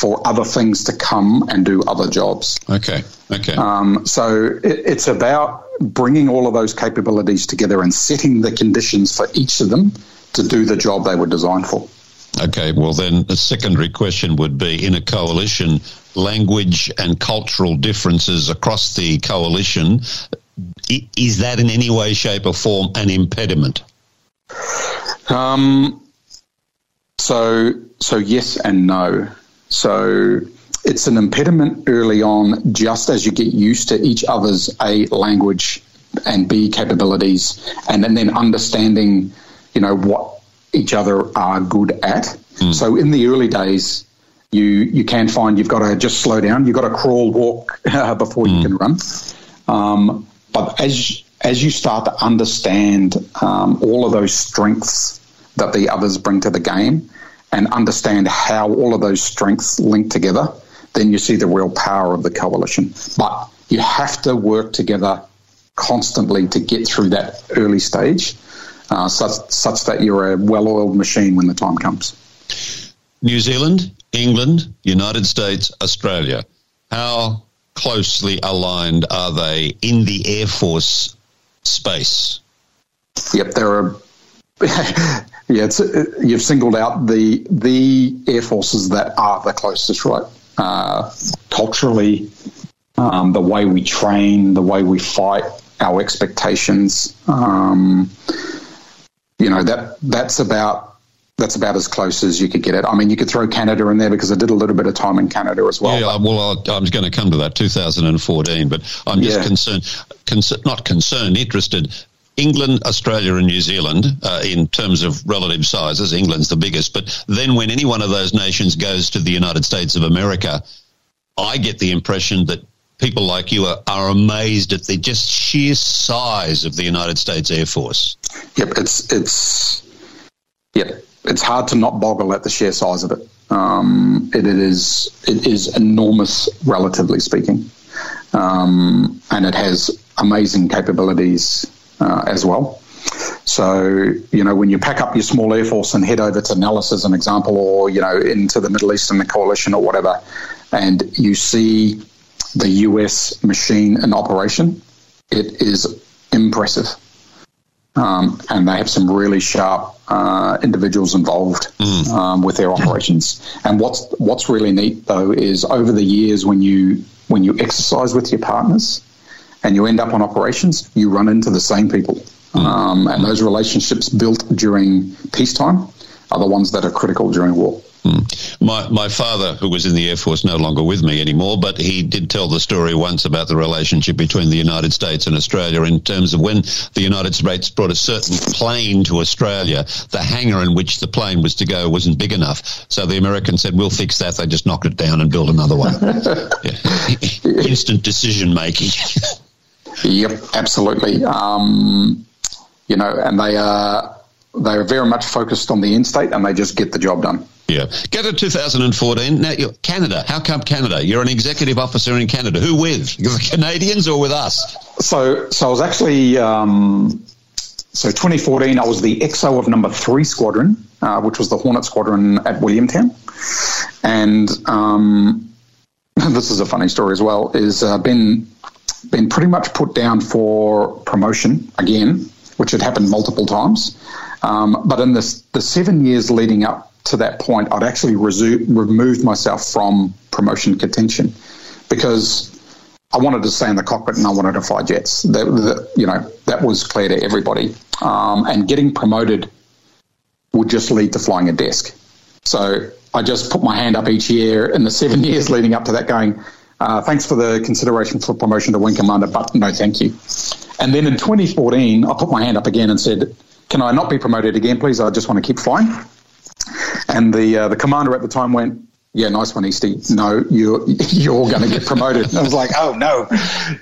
for other things to come and do other jobs.
Okay, okay.
Um, so it, it's about bringing all of those capabilities together and setting the conditions for each of them to do the job they were designed for.
Okay, well, then a secondary question would be in a coalition, language and cultural differences across the coalition, is that in any way, shape, or form an impediment?
Um, so, so yes and no. So it's an impediment early on, just as you get used to each other's A language and B capabilities, and then, then understanding, you know, what each other are good at. Mm. So in the early days, you you can find you've got to just slow down. You've got to crawl, walk uh, [LAUGHS] before mm. you can run. Um, but as as you start to understand um, all of those strengths that the others bring to the game, and understand how all of those strengths link together, then you see the real power of the coalition. But you have to work together constantly to get through that early stage, uh, such, such that you're a well oiled machine when the time comes.
New Zealand, England, United States, Australia. How closely aligned are they in the Air Force space?
Yep, there are [LAUGHS] yeah, it's, uh, you've singled out the the air forces that are the closest, right? Uh, culturally, um, the way we train, the way we fight, our expectations. Um, you know that that's about that's about as close as you could get it. I mean, you could throw Canada in there because I did a little bit of time in Canada as well.
Yeah, well, I, was going to come to that 2014, but I'm just yeah. concerned, not concerned, interested. England, Australia, and New Zealand, uh, in terms of relative sizes, England's the biggest. But then when any one of those nations goes to the United States of America, I get the impression that people like you are, are amazed at the just sheer size of the United States Air Force.
Yep, it's it's yep, it's hard to not boggle at the sheer size of it. Um, it, it is it is enormous, relatively speaking, um, and it has amazing capabilities uh, as well. So, you know, when you pack up your small air force and head over to Nellis as an example, or, you know, into the Middle East and the coalition or whatever, and you see the US machine in operation, it is impressive. Um, and they have some really sharp uh, individuals involved mm. um, with their operations. And what's what's really neat though is over the years when you when you exercise with your partners, and you end up on operations, you run into the same people. Um, and those relationships built during peacetime are the ones that are critical during war.
Mm. My my father, who was in the Air Force, no longer with me anymore, but he did tell the story once about the relationship between the United States and Australia in terms of when the United States brought a certain plane to Australia, the hangar in which the plane was to go wasn't big enough, so the Americans said, "We'll fix that." They just knocked it down and built another one. [LAUGHS] Instant decision making. [LAUGHS]
Yep, absolutely. Um, you know, and they are they are very much focused on the in state, and they just get the job done.
Yeah. Go to 2014. Now, you're Canada. How come Canada? You're an executive officer in Canada. Who with? [LAUGHS] The Canadians or with us?
So, so I was actually. Um, so 2014, I was the XO of number three squadron, uh, which was the Hornet squadron at Williamtown, and um, [LAUGHS] this is a funny story as well. Is uh, been been pretty much put down for promotion again, which had happened multiple times. Um, but in this, the seven years leading up to that point, I'd actually resu- removed myself from promotion contention because I wanted to stay in the cockpit and I wanted to fly jets. That, that you know, that was clear to everybody. Um, and getting promoted would just lead to flying a desk. So I just put my hand up each year in the seven [LAUGHS] years leading up to that, going, uh, thanks for the consideration for promotion to wing commander, but no thank you. And then in 2014, I put my hand up again and said, can I not be promoted again, please? I just want to keep flying. And the uh, the commander at the time went, yeah, nice one, Easty. No, you're [LAUGHS] you're going to get promoted. I was like, oh no.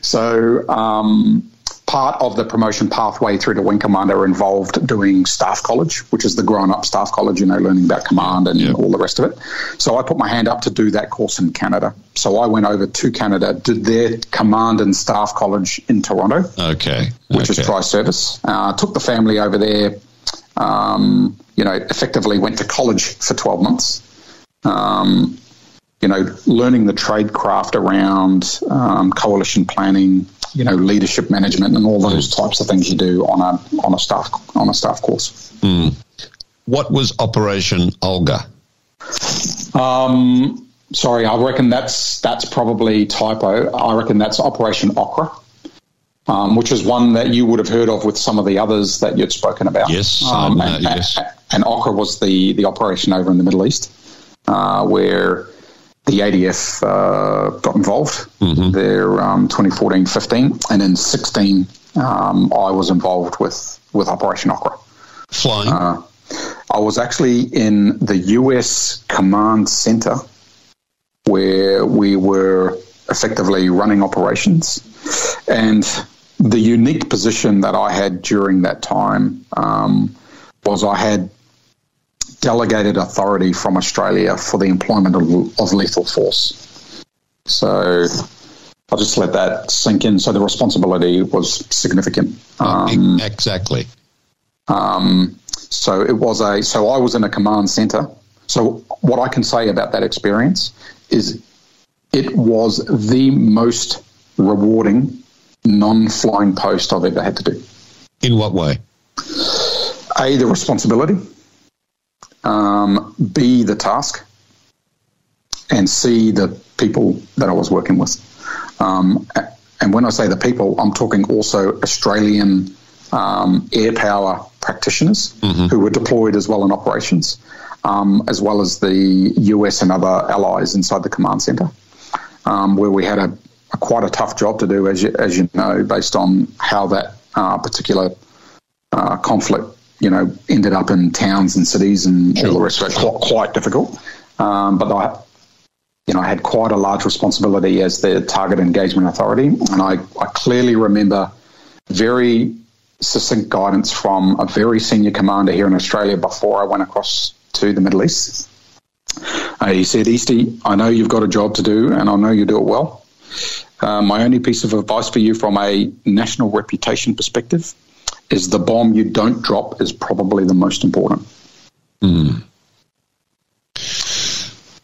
So um, part of the promotion pathway through to wing commander involved doing staff college, which is the grown up staff college, you know, learning about command and all the rest of it. So I put my hand up to do that course in Canada. So I went over to Canada, did their command and staff college in Toronto.
Okay.
Which
okay.
is tri service. Uh, took the family over there. Um, you know, effectively went to college for 12 months. Um, you know, learning the trade craft around um, coalition planning, you know, leadership management, and all those types of things you do on a on a staff on a staff course.
Mm. What was Operation Olga?
Um, sorry, I reckon that's that's probably typo. I reckon that's Operation Okra. Um, which is one that you would have heard of with some of the others that you'd spoken about.
Yes,
um,
and,
and,
yes.
and Okra was the, the operation over in the Middle East uh, where the ADF uh, got involved
mm-hmm.
there um, 2014 15 and in 16 um, I was involved with, with Operation Okra.
Flying?
Uh, I was actually in the US Command Center where we were effectively running operations. And the unique position that I had during that time um, was I had delegated authority from Australia for the employment of, of lethal force. So I'll just let that sink in. So the responsibility was significant.
Um, exactly.
Um, so it was a. So I was in a command center. So what I can say about that experience is, it was the most rewarding non-flying post I've ever had to do.
In what way?
A the responsibility um, B, the task, and C, the people that I was working with. Um, and when I say the people, I'm talking also Australian um, air power practitioners
mm-hmm.
who were deployed as well in operations, um, as well as the US and other allies inside the command centre, um, where we had a, a, quite a tough job to do, as you, as you know, based on how that uh, particular uh, conflict you know, ended up in towns and cities and all the rest of it. Quite, quite difficult. Um, but I, you know, I had quite a large responsibility as the target engagement authority, and I, I clearly remember very succinct guidance from a very senior commander here in Australia before I went across to the Middle East. Uh, he said, Easty, I know you've got a job to do, and I know you do it well. Uh, my only piece of advice for you from a national reputation perspective is the bomb you don't drop is probably the most important.
Mm.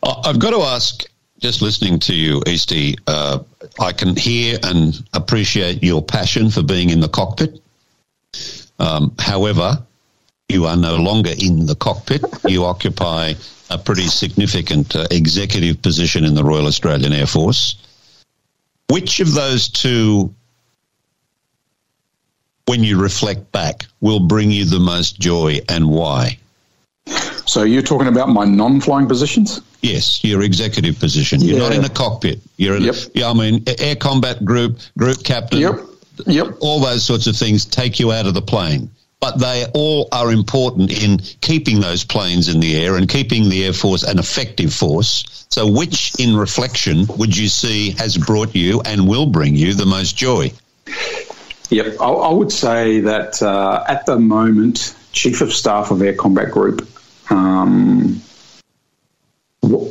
I've got to ask, just listening to you, Easty, uh, I can hear and appreciate your passion for being in the cockpit. Um, however, you are no longer in the cockpit. You occupy a pretty significant uh, executive position in the Royal Australian Air Force. Which of those two when you reflect back, will bring you the most joy and why?
So you're talking about my non-flying positions?
Yes, your executive position. You're yeah. not in a cockpit. You're in,
yep.
yeah, I mean, air combat group, group captain.
Yep. Yep.
All those sorts of things take you out of the plane. But they all are important in keeping those planes in the air and keeping the Air Force an effective force. So, which, in reflection, would you see has brought you and will bring you the most joy?
Yep, I, I would say that uh, at the moment, Chief of Staff of Air Combat Group um,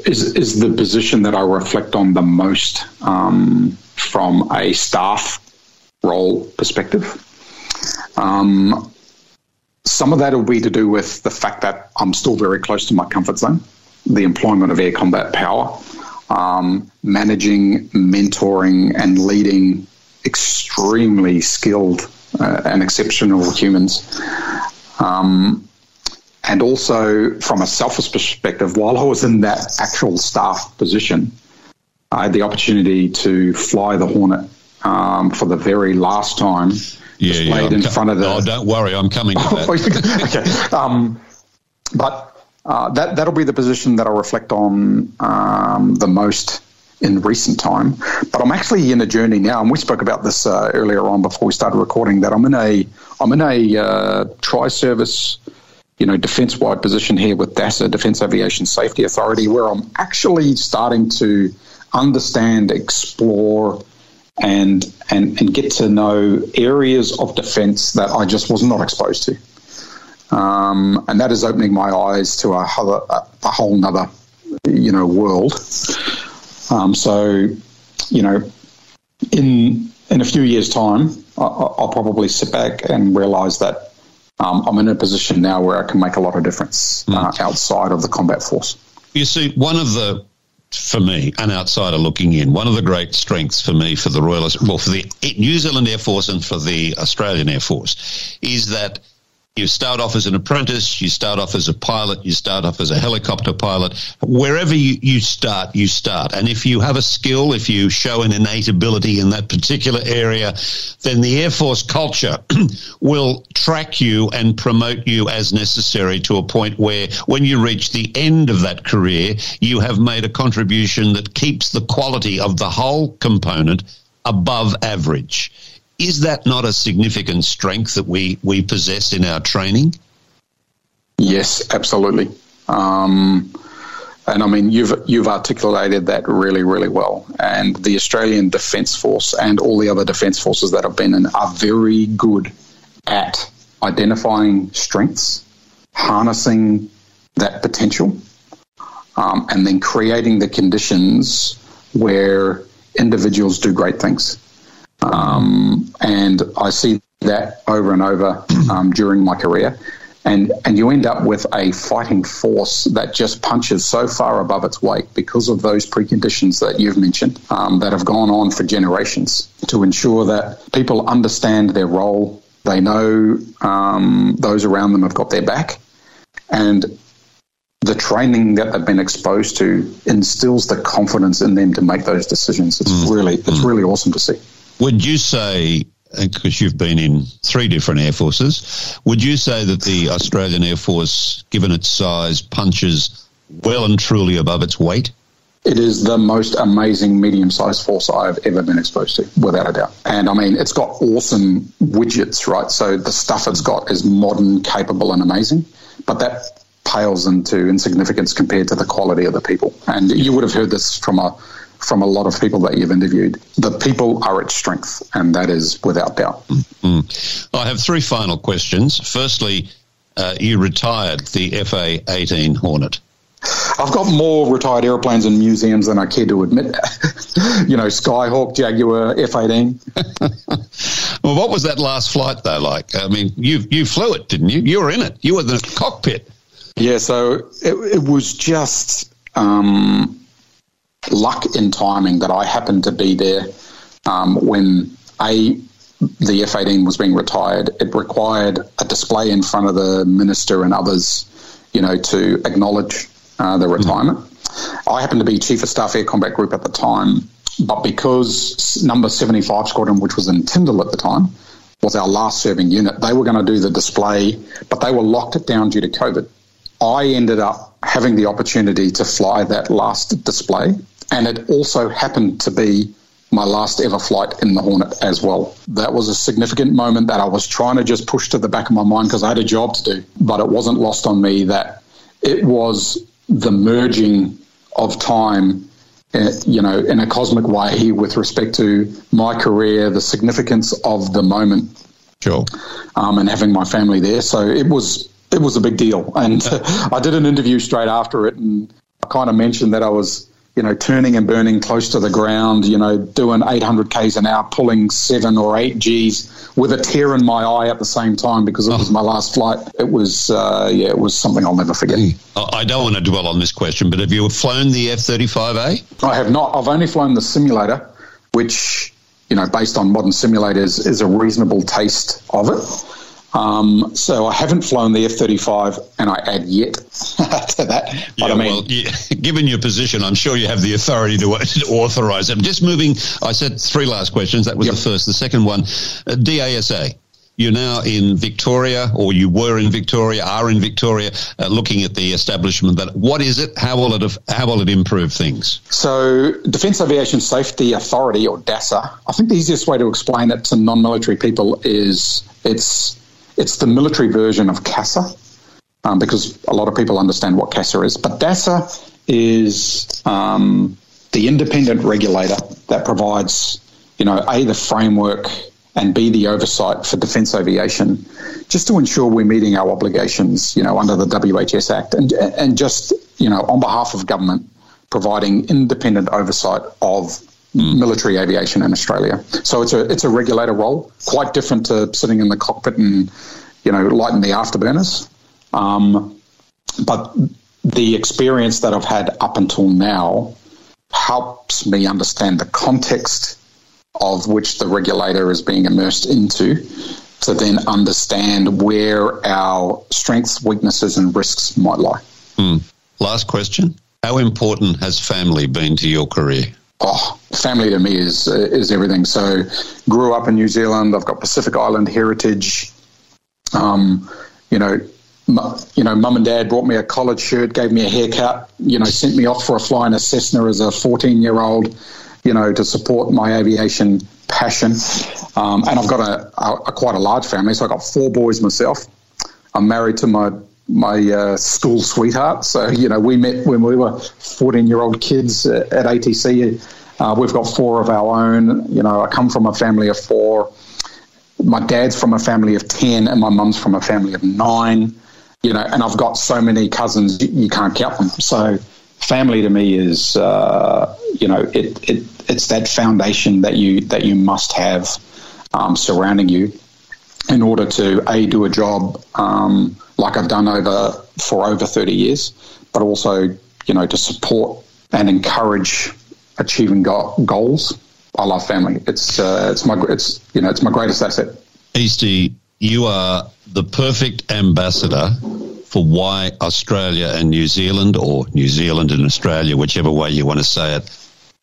is is the position that I reflect on the most um, from a staff role perspective. Um, some of that will be to do with the fact that I'm still very close to my comfort zone, the employment of air combat power, um, managing, mentoring, and leading extremely skilled uh, and exceptional humans. Um, and also, from a selfish perspective, while I was in that actual staff position, I had the opportunity to fly the Hornet um, for the very last time.
Yeah,
displayed
yeah,
in front of the.
Oh, don't worry, I'm coming to [LAUGHS] that.
okay. Um, but uh, that that'll be the position that I'll reflect on um, the most in recent time. But I'm actually in a journey now, and we spoke about this uh, earlier on before we started recording. That I'm in a I'm in a uh, tri-service, you know, defence-wide position here with DASA, Defence Aviation Safety Authority, where I'm actually starting to understand, explore, and and and get to know areas of defence that I just was not exposed to. Um, and that is opening my eyes to a, a, a whole other you know, world. Um, so, you know, in in a few years' time, I, will probably sit back and realise that um, I'm in a position now where I can make a lot of difference mm. uh, outside of the combat force.
You see, one of the for me, an outsider looking in, one of the great strengths for me for the Royal, well, for the New Zealand Air Force and for the Australian Air Force, is that you start off as an apprentice, you start off as a pilot, you start off as a helicopter pilot. Wherever you, you start, you start. And if you have a skill, if you show an innate ability in that particular area, then the Air Force culture [CLEARS THROAT] will track you and promote you as necessary to a point where when you reach the end of that career, you have made a contribution that keeps the quality of the whole component above average is that not a significant strength that we, we possess in our training?
Yes, absolutely. Um, and I mean, you've you've articulated that really, really well. And the Australian Defence Force and all the other defence forces that I've been in are very good at identifying strengths, harnessing that potential, um, and then creating the conditions where individuals do great things. Um, and I see that over and over um, during my career. And, and you end up with a fighting force that just punches so far above its weight because of those preconditions that you've mentioned um, that have gone on for generations to ensure that people understand their role, they know um, those around them have got their back, and the training that they've been exposed to instills the confidence in them to make those decisions. It's mm. really it's mm. really awesome to see.
Would you say, because you've been in three different air forces, would you say that the Australian Air Force, given its size, punches well and truly above its weight?
It is the most amazing medium sized force I've ever been exposed to, without a doubt. And I mean, it's got awesome widgets, right? So the stuff it's got is modern, capable, and amazing. But that pales into insignificance compared to the quality of the people. And you would have heard this from a from a lot of people that you've interviewed. The people are its strength, and that is without doubt.
Mm-hmm. I have three final questions. Firstly, uh, you retired the FA 18 Hornet.
I've got more retired airplanes in museums than I care to admit. [LAUGHS] you know, Skyhawk, Jaguar, F 18. [LAUGHS]
well, what was that last flight, though, like? I mean, you, you flew it, didn't you? You were in it, you were in the cockpit.
Yeah, so it, it was just. Um, luck in timing that I happened to be there um, when a the F-18 was being retired. It required a display in front of the minister and others, you know, to acknowledge uh, the mm-hmm. retirement. Mm-hmm. I happened to be chief of staff air combat group at the time, but because number 75 squadron, which was in Tindal at the time, was our last serving unit, they were going to do the display, but they were locked it down due to COVID. I ended up having the opportunity to fly that last display and it also happened to be my last ever flight in the Hornet as well. That was a significant moment that I was trying to just push to the back of my mind because I had a job to do. But it wasn't lost on me that it was the merging of time, uh, you know, in a cosmic way with respect to my career, the significance of the moment.
Sure.
Um, and having my family there. So it was it was a big deal. And [LAUGHS] I did an interview straight after it and I kind of mentioned that I was you know, turning and burning close to the ground, you know, doing 800 Ks an hour, pulling seven or eight Gs with a tear in my eye at the same time because it was my last flight. It was, uh, yeah, it was something I'll never forget.
I don't want to dwell on this question, but have you flown the F 35A?
I have not. I've only flown the simulator, which, you know, based on modern simulators, is a reasonable taste of it. Um, so I haven't flown the F thirty five, and I add yet [LAUGHS] to that.
Yeah, I mean, well, yeah, [LAUGHS] given your position, I'm sure you have the authority to, to authorize it. Just moving, I said three last questions. That was yep. the first. The second one, uh, DASA. You're now in Victoria, or you were in Victoria, are in Victoria, uh, looking at the establishment. That what is it? How will it how will it improve things?
So, Defence Aviation Safety Authority, or DASA. I think the easiest way to explain it to non-military people is it's it's the military version of CASA, um, because a lot of people understand what CASA is. But DASA is um, the independent regulator that provides, you know, a the framework and B, the oversight for defence aviation, just to ensure we're meeting our obligations, you know, under the WHS Act, and and just you know, on behalf of government, providing independent oversight of military aviation in Australia. So it's a it's a regulator role, quite different to sitting in the cockpit and you know lighting the afterburners. Um, but the experience that I've had up until now helps me understand the context of which the regulator is being immersed into to then understand where our strengths, weaknesses, and risks might lie.
Mm. Last question. How important has family been to your career?
Oh, family to me is is everything. So, grew up in New Zealand. I've got Pacific Island heritage. Um, you know, m- you know, mum and dad bought me a collared shirt, gave me a haircut. You know, sent me off for a fly in a Cessna as a fourteen year old you know, to support my aviation passion. Um, and I've got a, a, a, quite a large family, so I've got four boys myself. I'm married to my my uh, school sweetheart, so you know we met when we were 14 year old kids at ATC. Uh, we've got four of our own. You know, I come from a family of four. My dad's from a family of ten, and my mum's from a family of nine. You know, and I've got so many cousins you can't count them. So family to me is uh, you know it, it it's that foundation that you that you must have um, surrounding you in order to a do a job um, like I've done over for over thirty years, but also you know to support and encourage achieving go- goals. I love family. It's uh, it's my it's you know it's my greatest asset.
Easty, you are the perfect ambassador for why Australia and New Zealand, or New Zealand and Australia, whichever way you want to say it,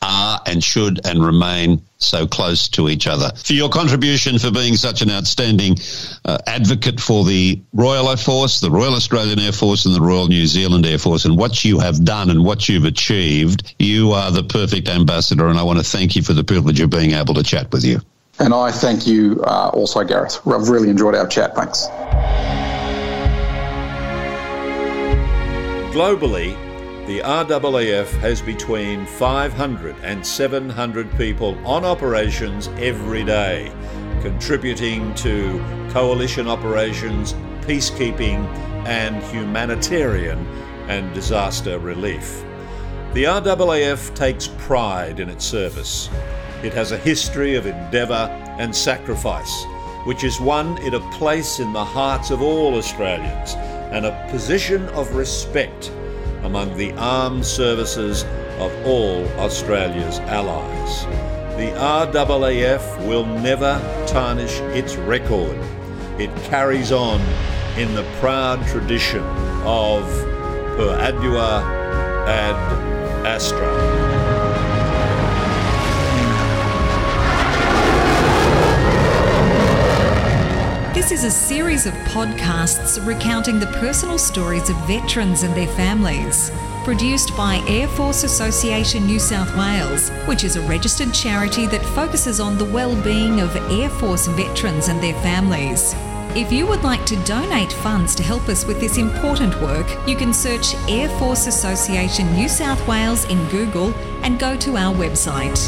are and should and remain so close to each other. For your contribution for being such an outstanding uh, advocate for the Royal Air Force, the Royal Australian Air Force, and the Royal New Zealand Air Force, and what you have done and what you've achieved, you are the perfect ambassador, and I want to thank you for the privilege of being able to chat with you.
And I thank you uh, also, Gareth. I've really enjoyed our chat. Thanks.
Globally, the RAAF has between 500 and 700 people on operations every day, contributing to coalition operations, peacekeeping, and humanitarian and disaster relief. The RAAF takes pride in its service. It has a history of endeavour and sacrifice, which has won it a place in the hearts of all Australians and a position of respect among the armed services of all Australia's allies. The RAAF will never tarnish its record. It carries on in the proud tradition of Per Ardua ad Astra.
This is a series of podcasts recounting the personal stories of veterans and their families. Produced by Air Force Association New South Wales, which is a registered charity that focuses on the well-being of Air Force veterans and their families. If you would like to donate funds to help us with this important work, you can search Air Force Association New South Wales in Google and go to our website.